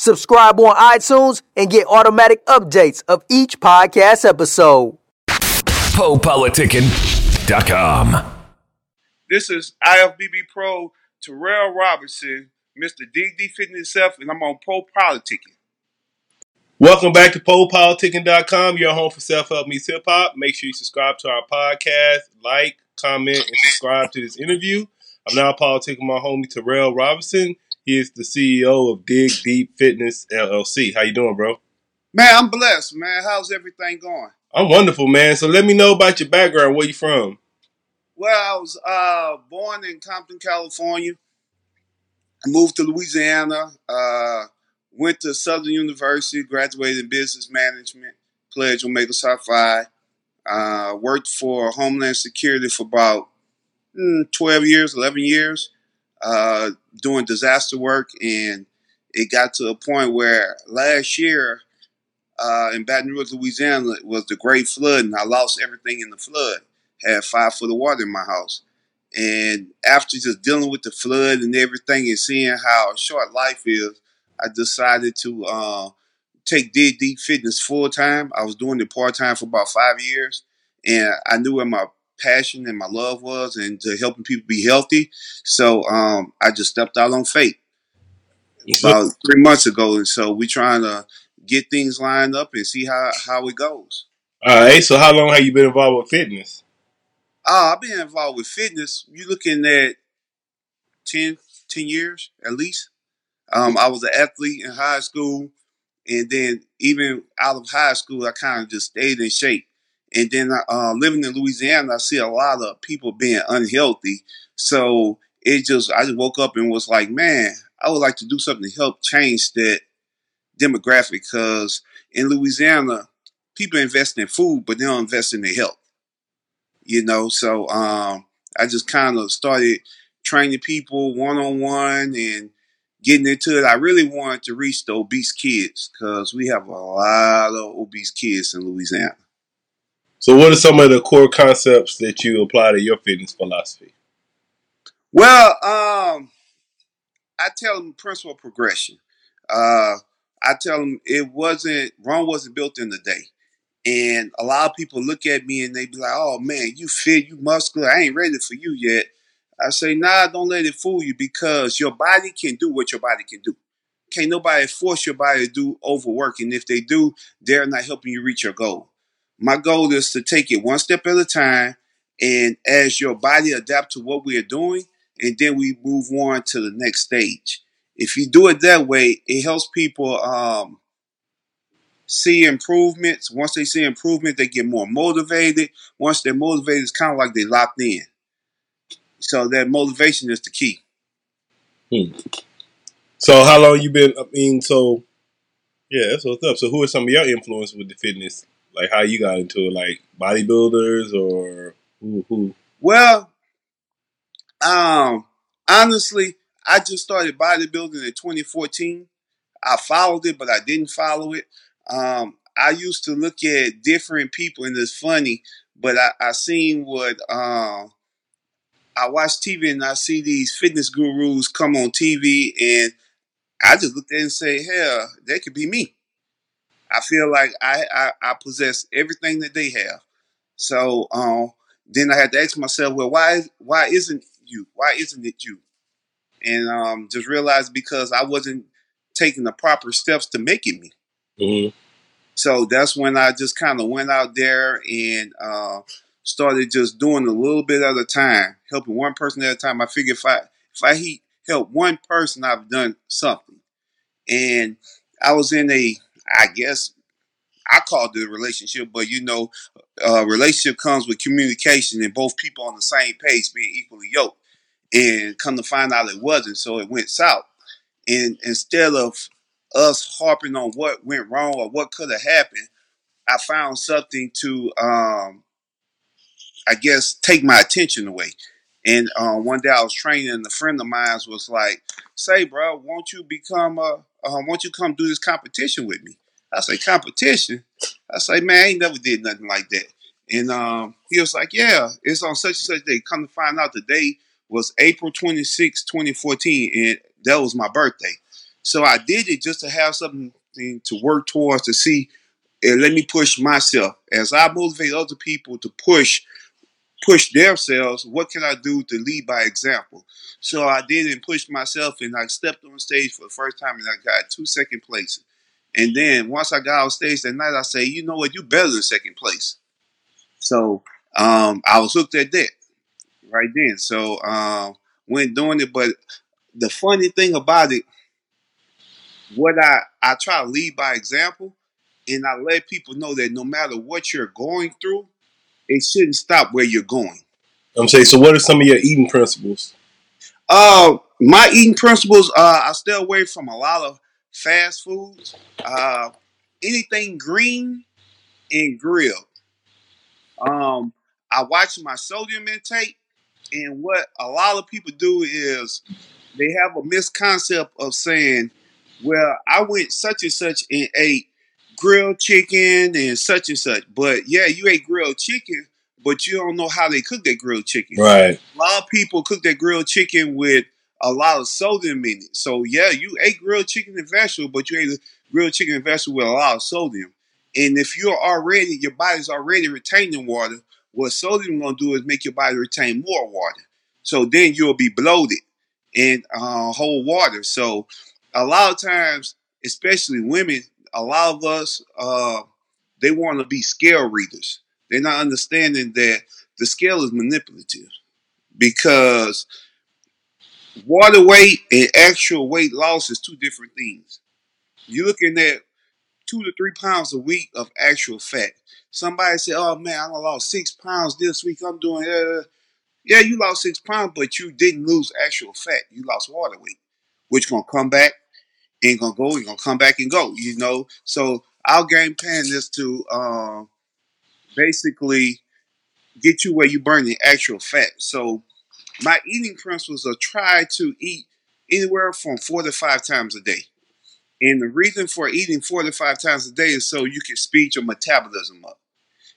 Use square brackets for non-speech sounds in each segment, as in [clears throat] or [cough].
Subscribe on iTunes and get automatic updates of each podcast episode. PoePoliticking.com. This is IFBB Pro Terrell Robinson, Mr. DD Fitness Self, and I'm on Poe Politicking. Welcome back to PoePoliticking.com, your home for self help meets hip hop. Make sure you subscribe to our podcast, like, comment, and subscribe to this interview. I'm now politicking my homie Terrell Robinson. He is the CEO of Dig Deep Fitness LLC. How you doing, bro? Man, I'm blessed, man. How's everything going? I'm wonderful, man. So let me know about your background. Where you from? Well, I was uh, born in Compton, California. I moved to Louisiana. Uh, went to Southern University. Graduated in business management. Pledge Omega Psi Phi. Uh, worked for Homeland Security for about mm, 12 years, 11 years, uh, doing disaster work. And it got to a point where last year uh, in Baton Rouge, Louisiana, was the Great Flood, and I lost everything in the flood. Had five foot of water in my house. And after just dealing with the flood and everything and seeing how short life is, I decided to uh, take Dig Deep Fitness full time. I was doing it part time for about five years, and I knew where my passion and my love was, and to helping people be healthy. So um, I just stepped out on faith about three months ago, and so we're trying to get things lined up and see how how it goes. All right. So how long have you been involved with fitness? Uh, I've been involved with fitness. You're looking at 10, 10 years at least. Um, I was an athlete in high school, and then even out of high school, I kind of just stayed in shape. And then uh, living in Louisiana, I see a lot of people being unhealthy. So it just, I just woke up and was like, man, I would like to do something to help change that demographic because in Louisiana, people invest in food, but they don't invest in their health. You know, so um, I just kind of started training people one on one and getting into it. I really wanted to reach the obese kids because we have a lot of obese kids in Louisiana. So what are some of the core concepts that you apply to your fitness philosophy? Well, um, I tell them principle progression. Uh, I tell them it wasn't Rome wasn't built in a day. And a lot of people look at me and they be like, "Oh man, you fit, you muscular. I ain't ready for you yet." I say, "Nah, don't let it fool you because your body can do what your body can do. Can't nobody force your body to do overwork, and if they do, they're not helping you reach your goal. My goal is to take it one step at a time, and as your body adapt to what we are doing, and then we move on to the next stage. If you do it that way, it helps people um, see improvements. Once they see improvement, they get more motivated. Once they're motivated, it's kind of like they locked in. So that motivation is the key. Hmm. So how long you been? I mean, so yeah, that's what's up. So who are some of your influences with the fitness? Like how you got into it? Like bodybuilders or who? who? Well, um, honestly, I just started bodybuilding in 2014. I followed it, but I didn't follow it. Um, I used to look at different people, and it's funny, but I, I seen what um, I watch TV and I see these fitness gurus come on TV, and I just looked at and say, "Hell, that could be me." I feel like I, I, I possess everything that they have. So um, then I had to ask myself, well, why why isn't you? Why isn't it you? And um, just realized because I wasn't taking the proper steps to make it me. Mm-hmm. So that's when I just kind of went out there and uh, started just doing a little bit at a time, helping one person at a time. I figured if I if I help one person, I've done something. And I was in a, I guess, I called it a relationship, but you know, a relationship comes with communication and both people on the same page being equally yoked. And come to find out it wasn't, so it went south. And instead of us harping on what went wrong or what could have happened, I found something to, um, I guess, take my attention away. And uh, one day I was training, and a friend of mine was like, "Say, bro, won't you become a? Uh, won't you come do this competition with me?" I say, "Competition?" I say, "Man, I ain't never did nothing like that." And um, he was like, "Yeah, it's on such and such day." Come to find out, the day was April 26, 2014, and that was my birthday. So I did it just to have something to work towards to see and let me push myself as I motivate other people to push push themselves. What can I do to lead by example? So I did and pushed myself, and I stepped on stage for the first time, and I got two second places. And then once I got on stage that night, I say, you know what, you better than second place. So um, I was hooked at that right then. So um, went doing it, but the funny thing about it, what I I try to lead by example, and I let people know that no matter what you're going through, it shouldn't stop where you're going. I'm saying, so what are some of your eating principles? Uh, my eating principles, uh, I stay away from a lot of fast foods. Uh, anything green and grilled. Um, I watch my sodium intake, and what a lot of people do is they have a misconcept of saying, "Well, I went such and such and ate grilled chicken and such and such. But yeah, you ate grilled chicken, but you don't know how they cook that grilled chicken. Right. A lot of people cook that grilled chicken with a lot of sodium in it. So yeah, you ate grilled chicken and vegetable, but you ate a grilled chicken and vegetable with a lot of sodium. And if you're already your body's already retaining water, what sodium gonna do is make your body retain more water. So then you'll be bloated and uh, hold water. So a lot of times, especially women, a lot of us uh, they want to be scale readers. They're not understanding that the scale is manipulative because water weight and actual weight loss is two different things. You're looking at two to three pounds a week of actual fat. Somebody said, "Oh man, I lost six pounds this week. I'm doing uh, yeah, you lost six pounds, but you didn't lose actual fat. You lost water weight, which gonna come back ain't gonna go. You're gonna come back and go. You know. So our game plan is to uh, basically get you where you burn the actual fat. So my eating principles are try to eat anywhere from four to five times a day. And the reason for eating four to five times a day is so you can speed your metabolism up.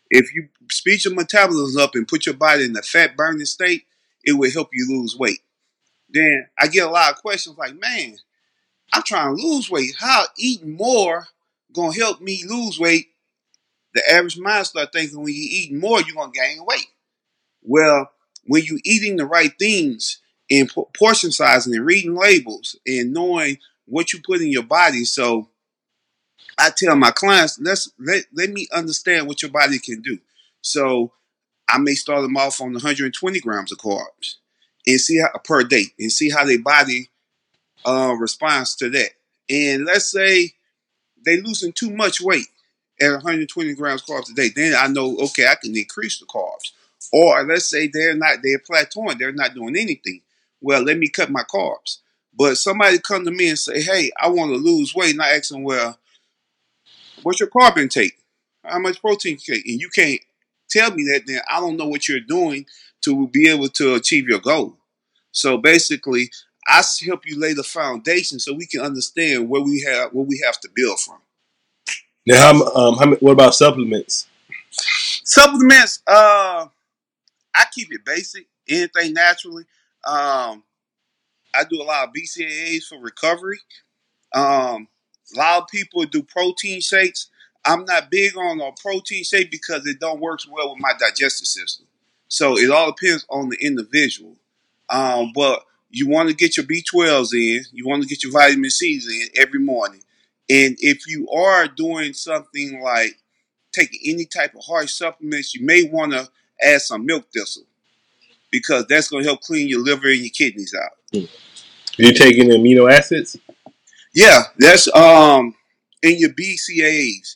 If you speed your metabolism up and put your body in the fat burning state, it will help you lose weight. Then I get a lot of questions like, man, I'm trying to lose weight. How eating more gonna help me lose weight? The average mind start thinking when you eat more, you're gonna gain weight. Well, when you're eating the right things and portion sizing and reading labels and knowing what you put in your body, so I tell my clients, let's let, let me understand what your body can do. So I may start them off on 120 grams of carbs and see how per day and see how their body uh, response to that. And let's say they losing too much weight at 120 grams carbs a day, then I know okay, I can increase the carbs. Or let's say they're not they're plateauing, they're not doing anything. Well, let me cut my carbs. But somebody come to me and say, "Hey, I want to lose weight," and I ask them, "Well, what's your carb intake? How much protein you take?" And you can't tell me that, then I don't know what you're doing to be able to achieve your goal. So basically, I help you lay the foundation so we can understand where we have where we have to build from. Now, how, um, how, what about supplements? Supplements, uh, I keep it basic. Anything naturally. Um, I do a lot of BCAAs for recovery. Um, a lot of people do protein shakes. I'm not big on a protein shake because it don't work well with my digestive system. So it all depends on the individual. Um, but you want to get your B12s in, you want to get your vitamin C's in every morning. And if you are doing something like taking any type of harsh supplements, you may want to add some milk thistle because that's going to help clean your liver and your kidneys out. Hmm. Are you taking amino acids? Yeah, that's um in your BCAAs.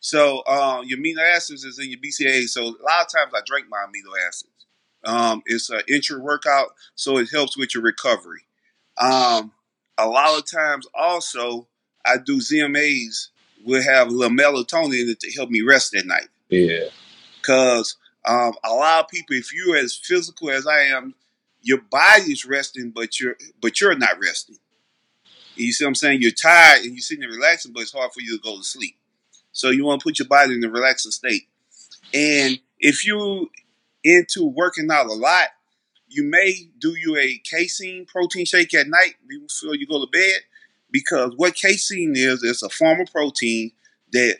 So um, your amino acids is in your BCAAs. So a lot of times I drink my amino acids. Um, it's an intra workout, so it helps with your recovery. Um, a lot of times, also, I do ZMAs will have a little melatonin to help me rest at night. Yeah. Because um, a lot of people, if you're as physical as I am, your body's resting, but you're but you're not resting. You see what I'm saying? You're tired and you're sitting there relaxing, but it's hard for you to go to sleep. So you want to put your body in a relaxing state. And if you into working out a lot, you may do you a casein protein shake at night before you go to bed. Because what casein is, is a form of protein that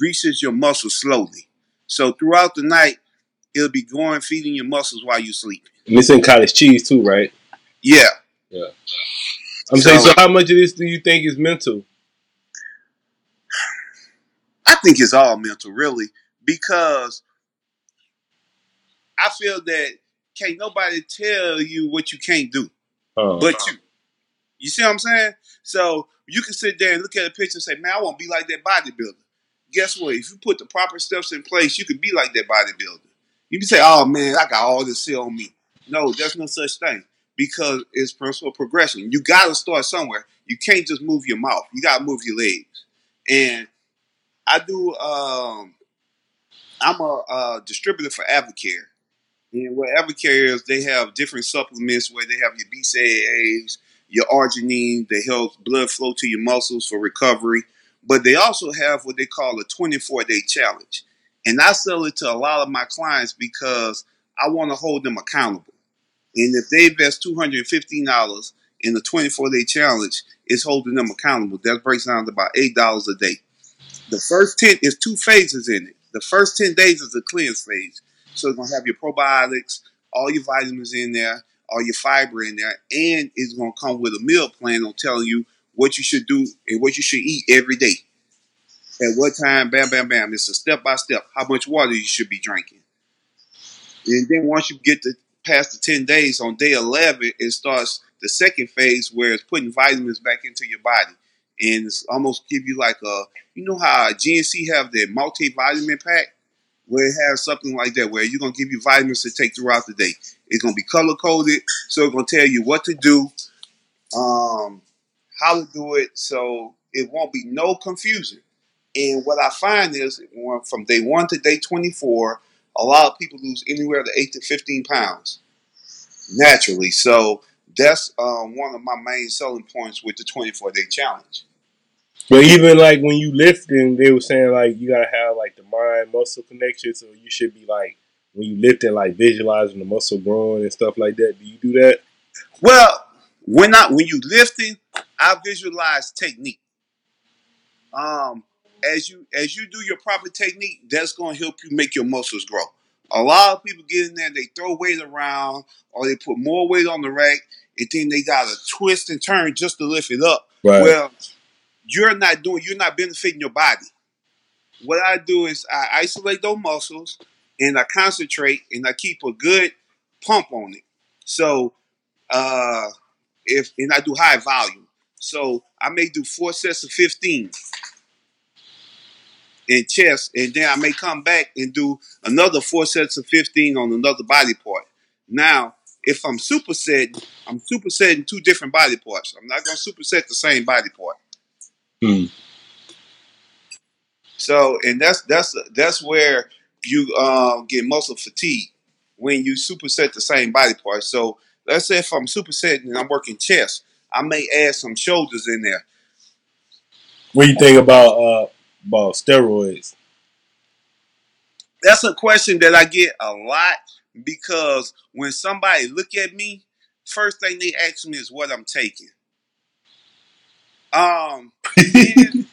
reaches your muscles slowly. So throughout the night, it'll be going feeding your muscles while you sleep. And it's in cottage cheese too, right? Yeah. Yeah. I'm saying, so how much of this do you think is mental? I think it's all mental, really, because I feel that can't nobody tell you what you can't do, Oh. but you. You see what I'm saying? So you can sit there and look at a picture and say, "Man, I want to be like that bodybuilder." Guess what? If you put the proper steps in place, you can be like that bodybuilder. You can say, "Oh man, I got all this here on me." No, there's no such thing because it's personal progression. You got to start somewhere. You can't just move your mouth. You got to move your legs. And I do. Um, I'm a, uh distributor for Advocare, and what Advocare they have different supplements where they have your BCAAs, your arginine that helps blood flow to your muscles for recovery. But they also have what they call a 24 day challenge, and I sell it to a lot of my clients because I want to hold them accountable. And if they invest two hundred and fifteen dollars in the twenty four day challenge, it's holding them accountable. That breaks down to about eight dollars a day. The first ten is two phases in it. The first ten days is the cleanse phase, so it's gonna have your probiotics, all your vitamins in there, all your fiber in there, and it's gonna come with a meal plan on telling you what you should do and what you should eat every day. At what time? Bam, bam, bam. It's a step by step. How much water you should be drinking. And then once you get to past the 10 days, on day 11, it starts the second phase where it's putting vitamins back into your body. And it's almost give you like a, you know how GNC have their multivitamin pack? Where it has something like that, where you're to give you vitamins to take throughout the day. It's to be color coded, so it's to tell you what to do, um, how to do it, so it won't be no confusion. And what I find is from day one to day 24, a lot of people lose anywhere to 8 to 15 pounds naturally. So that's um, one of my main selling points with the 24 day challenge. But even like when you lifting, they were saying like you gotta have like the mind muscle connection, so you should be like when you lifting, like visualizing the muscle growing and stuff like that. Do you do that? Well, when I when you lifting, I visualize technique. Um, as you as you do your proper technique, that's to help you make your muscles grow. A lot of people get in there, they throw weight around, or they put more weight on the rack, and then they got to twist and turn just to lift it up. Right. Well, you're not doing, you're not benefiting your body. What I do is I isolate those muscles and I concentrate and I keep a good pump on it. So, uh, if and I do high volume, so I may do four sets of fifteen in chest, and then I may come back and do another four sets of fifteen on another body part. Now, if I'm supersetting, I'm supersetting two different body parts. I'm not going to superset the same body part. Hmm. So, and that's that's that's where you uh, get muscle fatigue when you superset the same body part. So, let's say if I'm supersetting and I'm working chest, I may add some shoulders in there. What do you think about uh about steroids? That's a question that I get a lot because when somebody look at me, first thing they ask me is what I'm taking. Um, [laughs]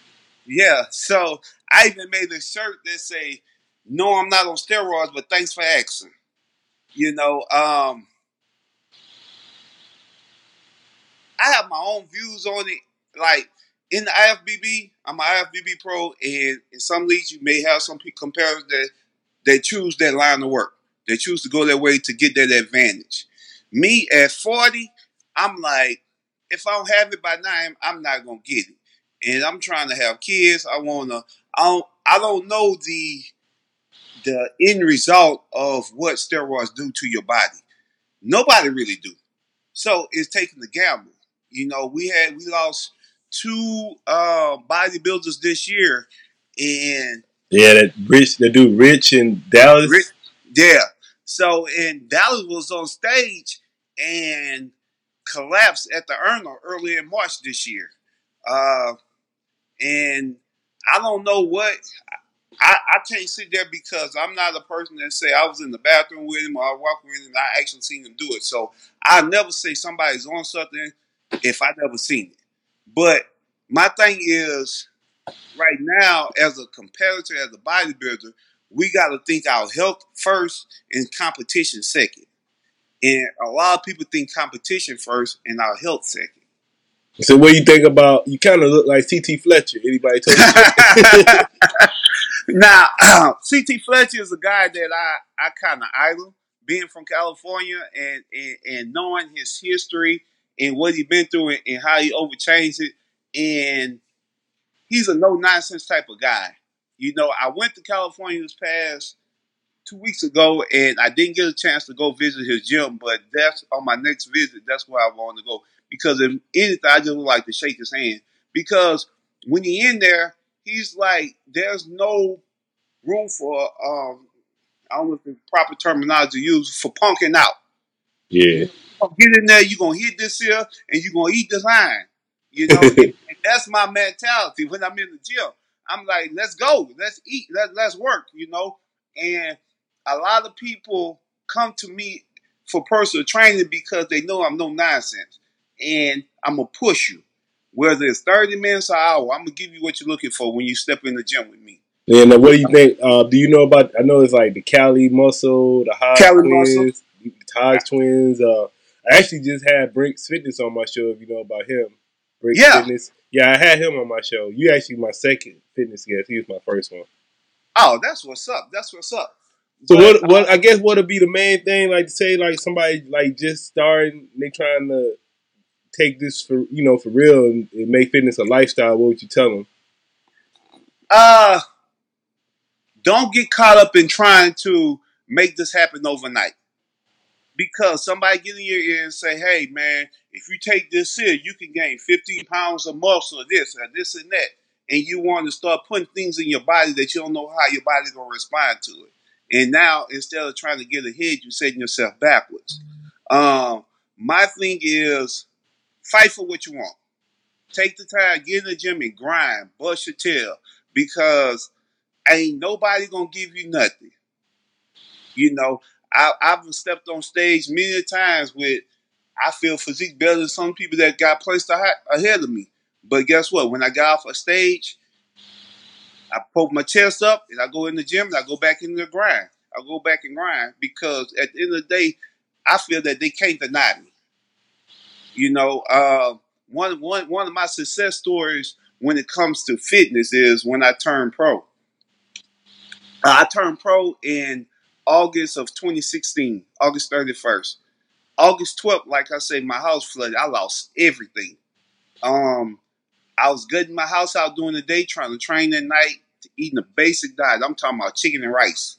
yeah. So I even made a shirt that say, "No, I'm not on steroids, but thanks for asking." You know, um, I have my own views on it. Like in the IFBB, I'm an IFBB pro, and in some leagues you may have some pe- competitors that they choose that line of work. They choose to go that way to get that advantage. Me at 40, I'm like, if I don't have it by nine, I'm not gonna get it. And I'm trying to have kids. I wanna. I don't. I don't know the the end result of what steroids do to your body. Nobody really do. So it's taking the gamble. You know, we had we lost two uh, bodybuilders this year, and Yeah, that rich, that dude Rich in Dallas. Rick, yeah. So and Dallas was on stage and collapsed at the Erna early in March this year. Uh, and I don't know what I, I can't sit there because I'm not a person that say I was in the bathroom with him or I walked with him and I actually seen him do it. So I never say somebody's on something if I never seen it. But my thing is right now as a competitor, as a bodybuilder, we got to think our health first and competition second. And a lot of people think competition first and our health second. So what do you think about? You kind of look like CT Fletcher. Anybody you? [laughs] now, CT [clears throat] Fletcher is a guy that I, I kind of idol, being from California and, and, and knowing his history and what he's been through and, and how he overchanged it. And he's a no nonsense type of guy. You know, I went to California this past two weeks ago and I didn't get a chance to go visit his gym, but that's on my next visit. That's where I want to go because if anything, I just would like to shake his hand because when he in there, he's like, there's no room for um, I don't know if the proper terminology to use for punking out. yeah, Get in there, you're gonna hit this here and you're gonna eat this line. You know, and, [laughs] and that's my mentality when I'm in the gym. I'm like, let's go, let's eat, let, let's work, you know. And a lot of people come to me for personal training because they know I'm no nonsense. And I'm gonna push you. Whether it's 30 minutes or hour, I'm gonna give you what you're looking for when you step in the gym with me. And uh, what do you think? Uh, do you know about? I know it's like the Cali Muscle, the Hodge Cali Twins, Muscle. the Hodge Twins. Uh, I actually just had Brinks Fitness on my show. If you know about him, Brinks Yeah. Fitness. Yeah, I had him on my show. You actually my second fitness guest. He was my first one. Oh, that's what's up. That's what's up. So But, what? What I guess what would be the main thing? Like to say, like somebody like just starting, they trying to take this for you know for real and, and make fitness a lifestyle. What would you tell them? uh don't get caught up in trying to make this happen overnight. Because somebody get in your ear and say, hey man, if you take this here, you can gain 15 pounds of muscle or this or this and that. And you want to start putting things in your body that you don't know how your body's gonna respond to it. And now instead of trying to get ahead, you're setting yourself backwards. Um, my thing is fight for what you want. Take the time, get in the gym and grind, bust your tail. Because ain't nobody gonna give you nothing. You know, I, I've stepped on stage many times with I feel physique better than some people that got placed ahead of me. But guess what? When I got off a stage, I poke my chest up and I go in the gym and I go back in the grind. I go back and grind because at the end of the day, I feel that they can't deny me. You know, uh, one one one of my success stories when it comes to fitness is when I turned pro. I turned pro in August of 2016, August 31st. August 12th, like I say, my house flooded. I lost everything. Um, I was gutting my house out during the day, trying to train at night, eating a basic diet. I'm talking about chicken and rice,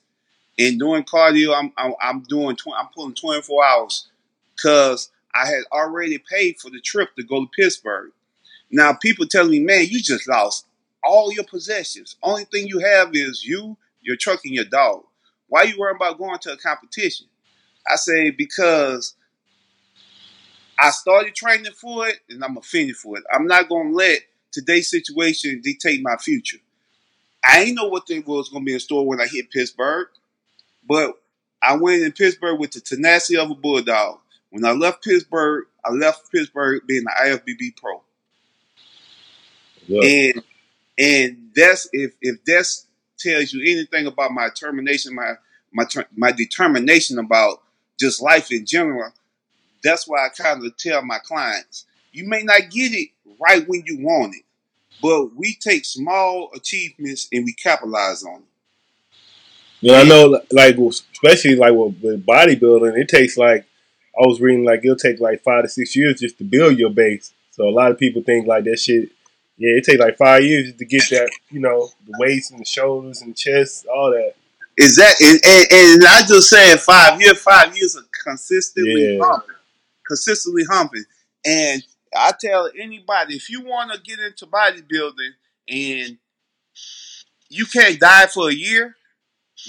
and doing cardio. I'm I'm, I'm doing tw- I'm pulling 24 hours because I had already paid for the trip to go to Pittsburgh. Now people telling me, man, you just lost all your possessions. Only thing you have is you, your truck, and your dog. Why you worrying about going to a competition? I say because I started training for it and I'm gonna finish for it. I'm not gonna let today's situation dictate my future. I ain't know what they was gonna be in store when I hit Pittsburgh, but I went in Pittsburgh with the tenacity of a bulldog. When I left Pittsburgh, I left Pittsburgh being an IFBB pro. And and that's if if that's tells you anything about my determination, my my my determination about just life in general. That's why I kind of tell my clients, you may not get it right when you want it, but we take small achievements and we capitalize on you know, I know, like especially like with bodybuilding, it takes like I was reading like it'll take like five to six years just to build your base. So a lot of people think like that shit. Yeah, it takes like five years to get that. You know, the waist and the shoulders and chest, all that. Is that and, and, and I just saying five years, five years of consistently Yeah. humping, consistently humping, and I tell anybody if you want to get into bodybuilding and you can't diet for a year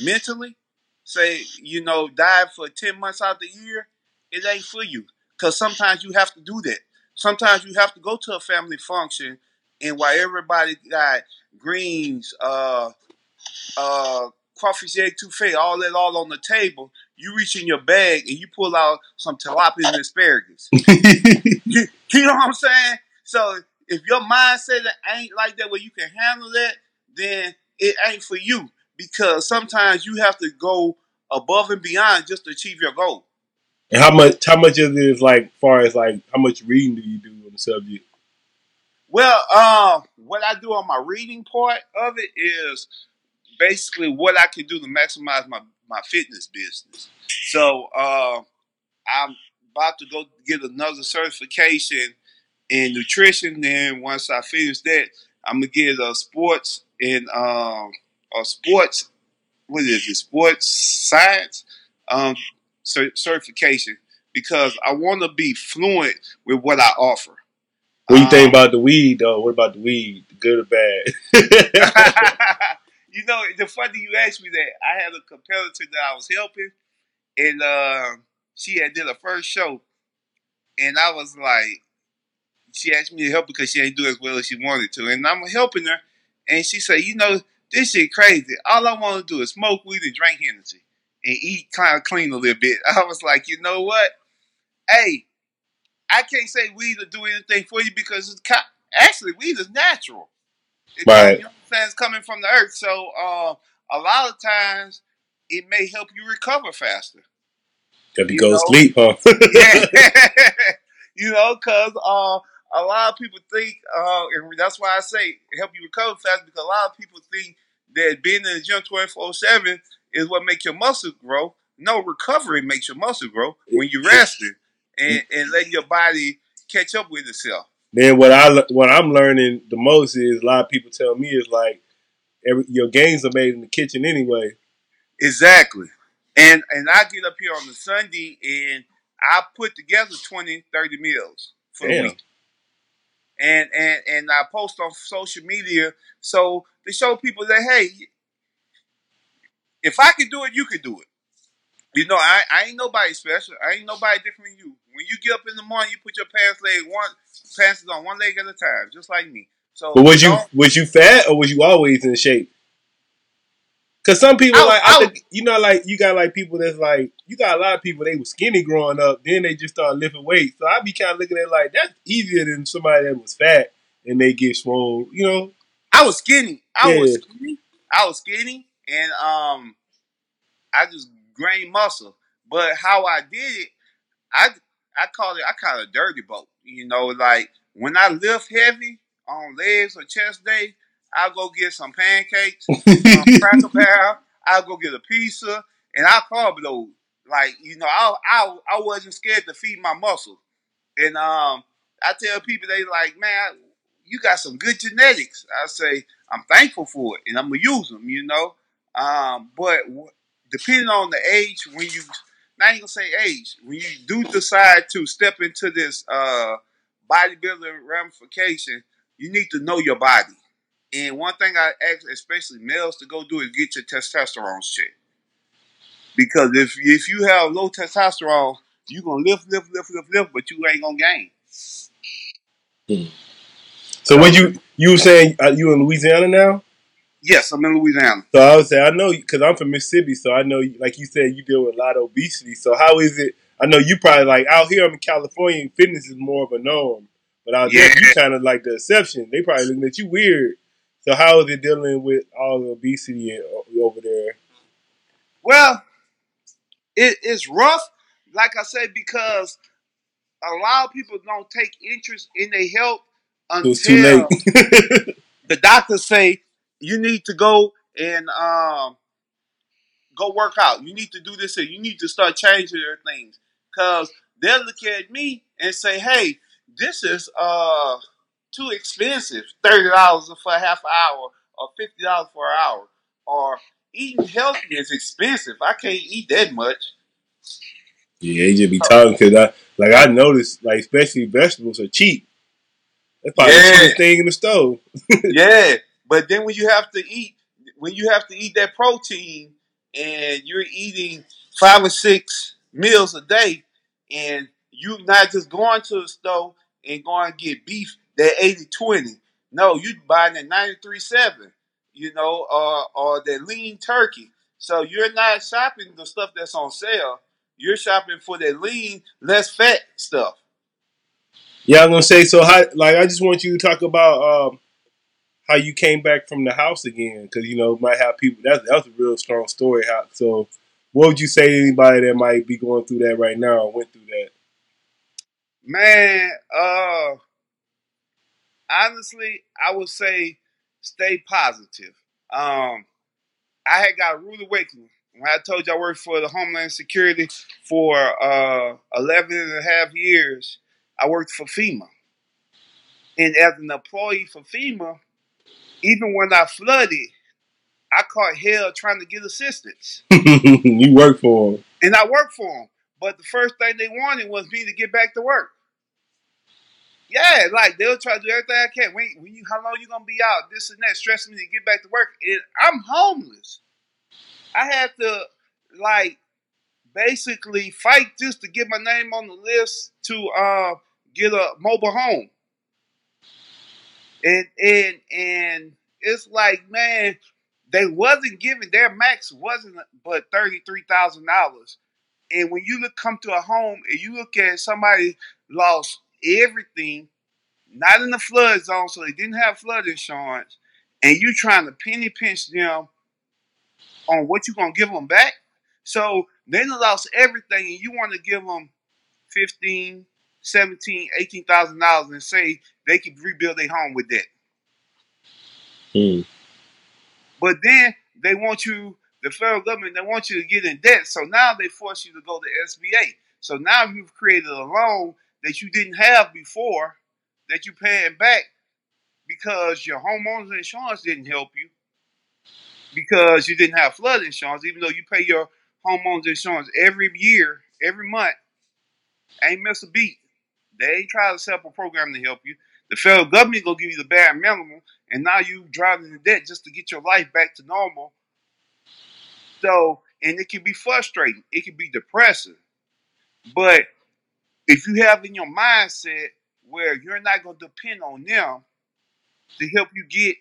mentally, say you know diet for ten months out of the year, it ain't for you. Cause sometimes you have to do that. Sometimes you have to go to a family function, and while everybody got greens, uh, uh, crawfish étouffée, all that all on the table, you reach in your bag and you pull out some tilapia and asparagus. [laughs] you, you know what I'm saying? So if your mindset ain't like that where you can handle that, then it ain't for you. Because sometimes you have to go above and beyond just to achieve your goal. And how much how much of it is like far as like how much reading do you do on the subject? Well, uh, what I do on my reading part of it is basically what I can do to maximize my, my fitness business. So uh, I'm about to go get another certification in nutrition. Then once I finish that, I'm gonna get a sports and um, a sports what is it? Sports science um, certification because I want to be fluent with what I offer. What do you um, think about the weed, though? What about the weed, good or bad? [laughs] you know, the funny you asked me that, I had a competitor that I was helping, and uh, she had did a first show, and I was like, she asked me to help because she ain't do as well as she wanted to, and I'm helping her, and she said, you know, this shit crazy. All I want to do is smoke weed and drink Hennessy and eat kind of clean a little bit. [laughs] I was like, you know what? Hey, I can't say weed will do anything for you because it's actually weed is natural. It right. You know It's coming from the earth. So uh, a lot of times it may help you recover faster. Help you, go to sleep, huh? [laughs] yeah. [laughs] you know, because uh, a lot of people think, uh, and that's why I say help you recover faster because a lot of people think that being in the gym 24 7 is what makes your muscles grow. No, recovery makes your muscle grow when you're resting and, and letting your body catch up with itself. Then what I what I'm learning the most is a lot of people tell me is like every, your gains are made in the kitchen anyway. Exactly. And and I get up here on the Sunday and I put together 20, 30 meals for Damn. the week. And and and I post on social media so to show people that hey, if I can do it, you can do it. You know, I, I ain't nobody special. I ain't nobody different than you. When you get up in the morning, you put your pants leg one pants on one leg at a time, just like me. So, but was you was you fat or was you always in shape? Cause some people I, like I, I think, you know like you got like people that's like you got a lot of people they were skinny growing up, then they just start lifting weight. So I be kind of looking at it like that's easier than somebody that was fat and they get swole. You know, I was skinny. I yeah. was skinny. I was skinny, and um, I just gained muscle. But how I did it, I I call it I call it a dirty bulk. You know, like when I lift heavy on legs or chest day, I'll go get some pancakes, some [laughs] cracker barrel. I'll go get a pizza, and I carb load. Like you know, I I I wasn't scared to feed my muscle. And um, I tell people they like, man, you got some good genetics. I say I'm thankful for it, and I'm gonna use them. You know, um, but depending on the age, when you not even gonna say age, when you do decide to step into this uh, bodybuilding ramification, you need to know your body. And one thing I ask, especially males, to go do is get your testosterone checked. Because if if you have low testosterone, you're gonna lift, lift, lift, lift, lift, but you ain't gonna gain. Hmm. So, when you you saying are you in Louisiana now? Yes, I'm in Louisiana. So I would say I know because I'm from Mississippi, so I know, like you said, you deal with a lot of obesity. So how is it? I know you probably like out here. I'm in California. Fitness is more of a norm, but out yeah. there you kind of like the exception. They probably looking at you weird. So how is it dealing with all the obesity over there? Well, it, it's rough, like I said, because a lot of people don't take interest in their health until it's too late. [laughs] the doctors say you need to go and um, go work out. You need to do this and you need to start changing your things. Cause they'll look at me and say, Hey, this is uh too expensive. Thirty dollars for a half hour or fifty dollars for an hour. Or eating healthy is expensive. I can't eat that much. Yeah, they just be talking because I like I noticed like especially vegetables are cheap. That's probably the Yeah. cheapest thing in the stove. [laughs] yeah, but then when you have to eat, when you have to eat that protein, and you're eating five or six meals a day, and you're not just going to the store and going to get beef that 80-20. No, you buying that 93-7, you know, or or that lean turkey. So you're not shopping the stuff that's on sale. You're shopping for that lean, less fat stuff. Yeah, I'm gonna say so. How, like, I just want you to talk about um, how you came back from the house again, because you know might have people. That's that's a real strong story. How so? What would you say to anybody that might be going through that right now or went through that? Man, uh honestly, I would say stay positive. Um I had got a rude awakening. When I told you I worked for the Homeland Security for uh 11 and a half years, I worked for FEMA. And as an employee for FEMA, even when I flooded, I caught hell trying to get assistance. [laughs] you work for them. And I worked for them. But the first thing they wanted was me to get back to work. Yeah, like they'll try to do everything I can. When, when you, how long you gonna be out? This and that, stressing me to get back to work. And I'm homeless. I had to like basically fight just to get my name on the list to uh, get a mobile home. And and and it's like, man, they wasn't giving their max wasn't but thirty three thousand dollars. And when you look come to a home and you look at somebody lost everything, not in the flood zone, so they didn't have flood insurance, and you trying to penny pinch them on what you gonna give them back. So they lost everything, and you want to give them fifteen, seventeen, eighteen thousand dollars, and say they could rebuild their home with that. Hmm. But then they want you, the federal government, they want you to get in debt. So now they force you to go to SBA. So now you've created a loan that you didn't have before that you're paying back because your homeowner's insurance didn't help you because you didn't have flood insurance, even though you pay your homeowner's insurance every year, every month. Ain't miss a beat. They try to set up a program to help you. The federal government gonna give you the bare minimum, and now you driving in debt just to get your life back to normal. So, and it can be frustrating. It can be depressing. But if you have in your mindset where you're not gonna depend on them to help you get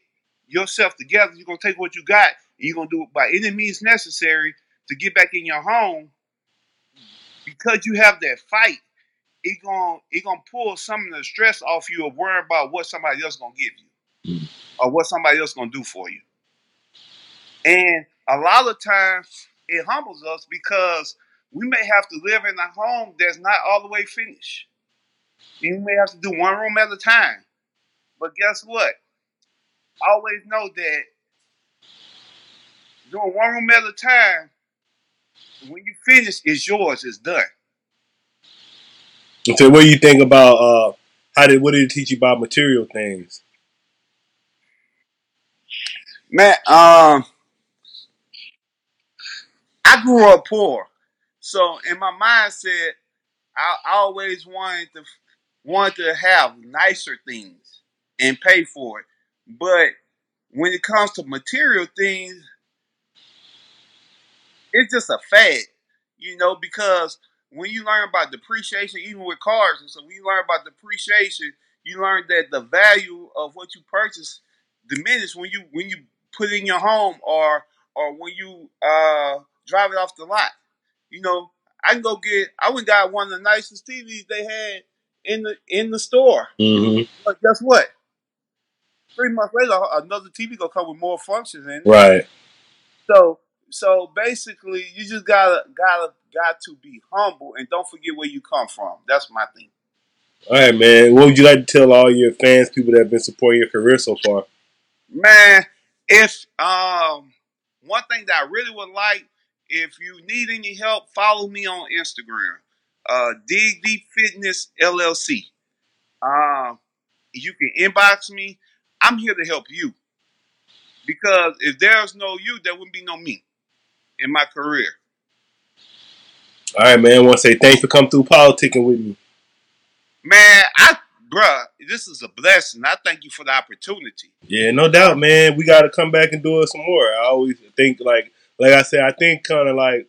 yourself together, you're gonna take what you got and you're gonna do it by any means necessary to get back in your home because you have that fight it gonna it gonna pull some of the stress off you of worrying about what somebody else gonna give you or what somebody else gonna do for you. And a lot of times it humbles us because we may have to live in a home that's not all the way finished. We may have to do one room at a time. But guess what? Always know that doing one room at a time, when you finish, it's yours, it's done. So, what do you think about uh, how did what did it teach you about material things? Man, um, I grew up poor, so in my mindset, I, I always wanted to wanted to have nicer things and pay for it. But when it comes to material things, it's just a fad, you know, because when you learn about depreciation, even with cars, and so when you learn about depreciation, you learn that the value of what you purchase diminishes when you when you put it in your home or or when you uh drive it off the lot. You know, I can go get I went got one of the nicest TVs they had in the in the store. Mm-hmm. But guess what? Three months later, another TV gonna come with more functions in it. Right. So so basically, you just gotta gotta got to be humble and don't forget where you come from. That's my thing. All right, man. What would you like to tell all your fans, people that have been supporting your career so far? Man, if um one thing that I really would like, if you need any help, follow me on Instagram. Uh Dig Deep Fitness LLC. Um you can inbox me. I'm here to help you. Because if there's no you, there wouldn't be no me in my career. All right, man. I want to say thanks for coming through politicking with me. Man, I bruh, this is a blessing. I thank you for the opportunity. Yeah, no doubt, man. We got to come back and do it some more. I always think like, like I said, I think kind of like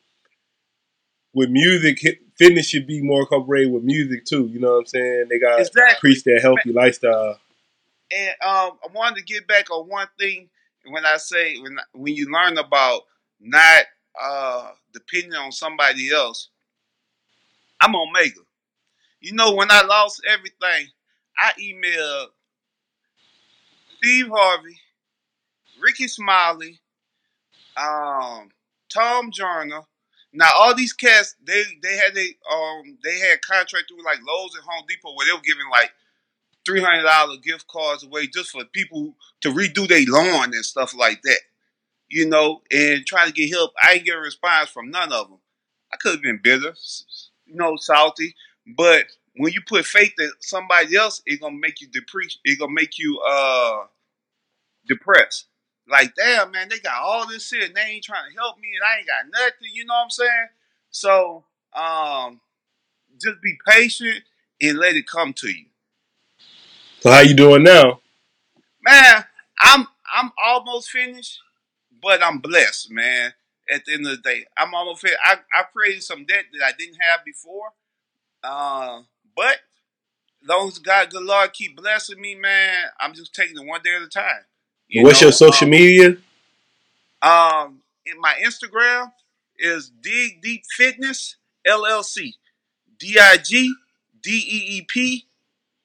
with music, fitness should be more incorporated with music too. You know what I'm saying? They got to exactly. preach that healthy lifestyle. And um, I wanted to get back on one thing. When I say when when you learn about not uh, depending on somebody else, I'm Omega. You know, when I lost everything, I emailed Steve Harvey, Rickey Smiley, um, Tom Joyner. Now all these cats, they they had they um they had contract through like Lowe's and Home Depot where they were giving like three hundred dollar gift cards away just for people to redo their lawn and stuff like that. You know, and trying to get help. I get a response from none of them. I could have been bitter, you know, salty, but when you put faith in somebody else, it's gonna make you depreciate. It's gonna make you uh depressed. Like, damn, man, they got all this shit and they ain't trying to help me and I ain't got nothing, you know what I'm saying? So, um, just be patient and let it come to you. So how you doing now? Man, I'm I'm almost finished, but I'm blessed, man. At the end of the day, I'm almost finished. I, I created some debt that I didn't have before. Uh, but as long as God, good Lord, keep blessing me, man, I'm just taking it one day at a time. You What's know, your social um, media? Um, in my Instagram is Dig Deep Fitness LLC. D I G D E E P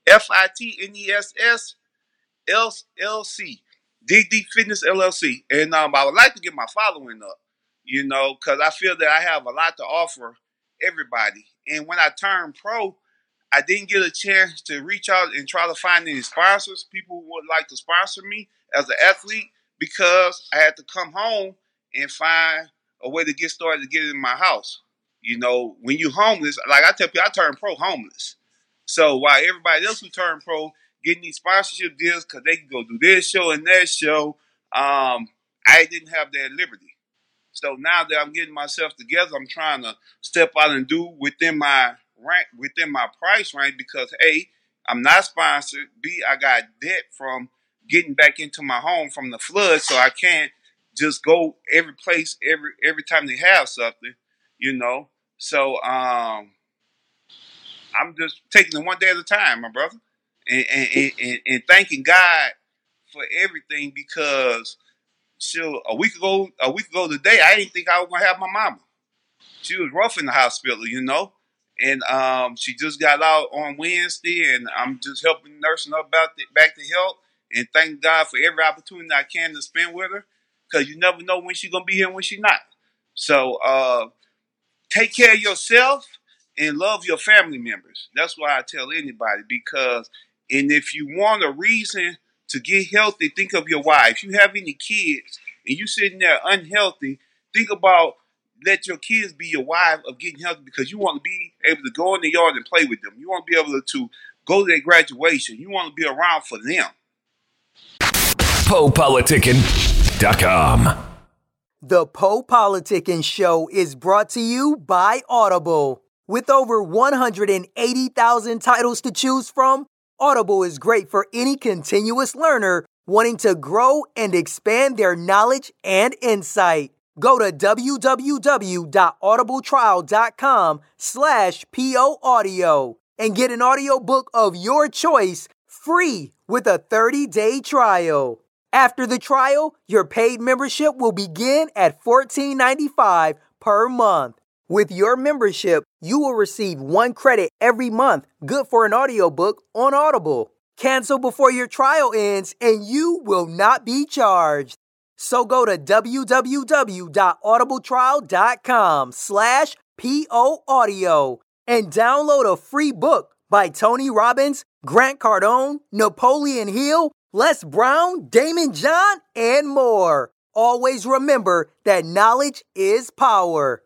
F I T N E S S L L C. Dig Deep Fitness LLC. And um, I would like to get my following up, you know, because I feel that I have a lot to offer everybody. And when I turned pro, I didn't get a chance to reach out and try to find any sponsors. People would like to sponsor me as an athlete because I had to come home and find a way to get started to get in my house. You know, when you homeless, like I tell people, I turned pro homeless. So while everybody else who turned pro getting these sponsorship deals because they can go do this show and that show, um, I didn't have that liberty. So now that I'm getting myself together, I'm trying to step out and do within my rank within my price range because A, I'm not sponsored. B, I got debt from getting back into my home from the flood, so I can't just go every place every every time they have something, you know. So um I'm just taking it one day at a time, my brother. And and, and, and thanking God for everything because sure a week ago a week ago today I didn't think I was gonna have my mama. She was rough in the hospital, you know and um, she just got out on Wednesday, and I'm just helping nursing her back to, back to health. And thank God for every opportunity I can to spend with her, because you never know when she's gonna be here and when she's not. So uh, take care of yourself and love your family members. That's why I tell anybody because, and if you want a reason to get healthy, think of your wife. If you have any kids and you sitting there unhealthy, think about let your kids be your wife of getting healthy because you want to be able to go in the yard and play with them. You want to be able to go to their graduation. You want to be around for them. PoePoliticking.com. The Poe Politicking Show is brought to you by Audible. With over 180,000 titles to choose from, Audible is great for any continuous learner wanting to grow and expand their knowledge and insight. Go to www.audibletrial.com slash POAudio and get an audiobook of your choice free with a 30-day trial. After the trial, your paid membership will begin at $14.95 per month. With your membership, you will receive one credit every month, good for an audiobook on Audible. Cancel before your trial ends and you will not be charged. So go to www.audibletrial.com slash POAudio and download a free book by Tony Robbins, Grant Cardone, Napoleon Hill, Les Brown, Daymond John, and more. Always remember that knowledge is power.